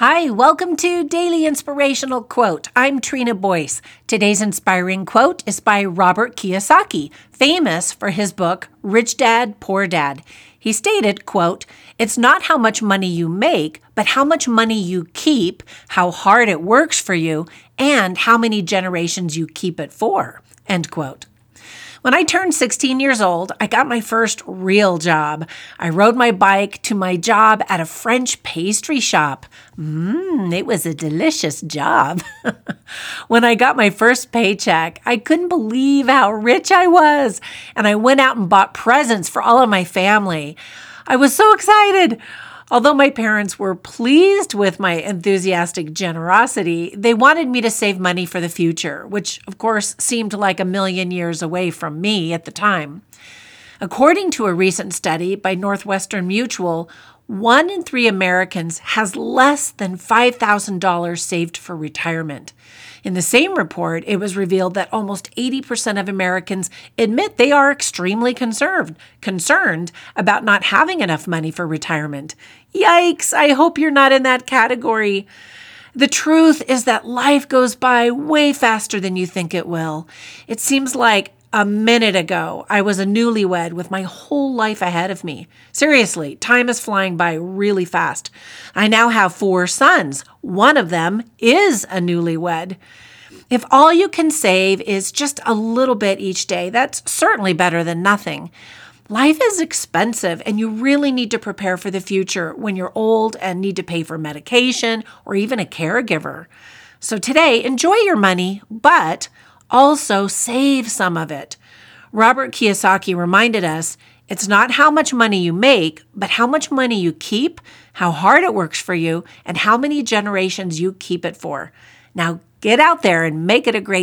Hi, welcome to Daily Inspirational Quote. I'm Trina Boyce. Today's inspiring quote is by Robert Kiyosaki, famous for his book Rich Dad, Poor Dad. He stated, quote, "It's not how much money you make, but how much money you keep, how hard it works for you, and how many generations you keep it for." End quote. When I turned 16 years old, I got my first real job. I rode my bike to my job at a French pastry shop. Mmm, it was a delicious job. when I got my first paycheck, I couldn't believe how rich I was, and I went out and bought presents for all of my family. I was so excited. Although my parents were pleased with my enthusiastic generosity, they wanted me to save money for the future, which of course seemed like a million years away from me at the time. According to a recent study by Northwestern Mutual, one in three Americans has less than $5,000 saved for retirement. In the same report, it was revealed that almost 80% of Americans admit they are extremely concerned, concerned about not having enough money for retirement. Yikes, I hope you're not in that category. The truth is that life goes by way faster than you think it will. It seems like a minute ago, I was a newlywed with my whole life ahead of me. Seriously, time is flying by really fast. I now have four sons. One of them is a newlywed. If all you can save is just a little bit each day, that's certainly better than nothing. Life is expensive, and you really need to prepare for the future when you're old and need to pay for medication or even a caregiver. So today, enjoy your money, but also save some of it. Robert Kiyosaki reminded us it's not how much money you make, but how much money you keep, how hard it works for you, and how many generations you keep it for. Now get out there and make it a great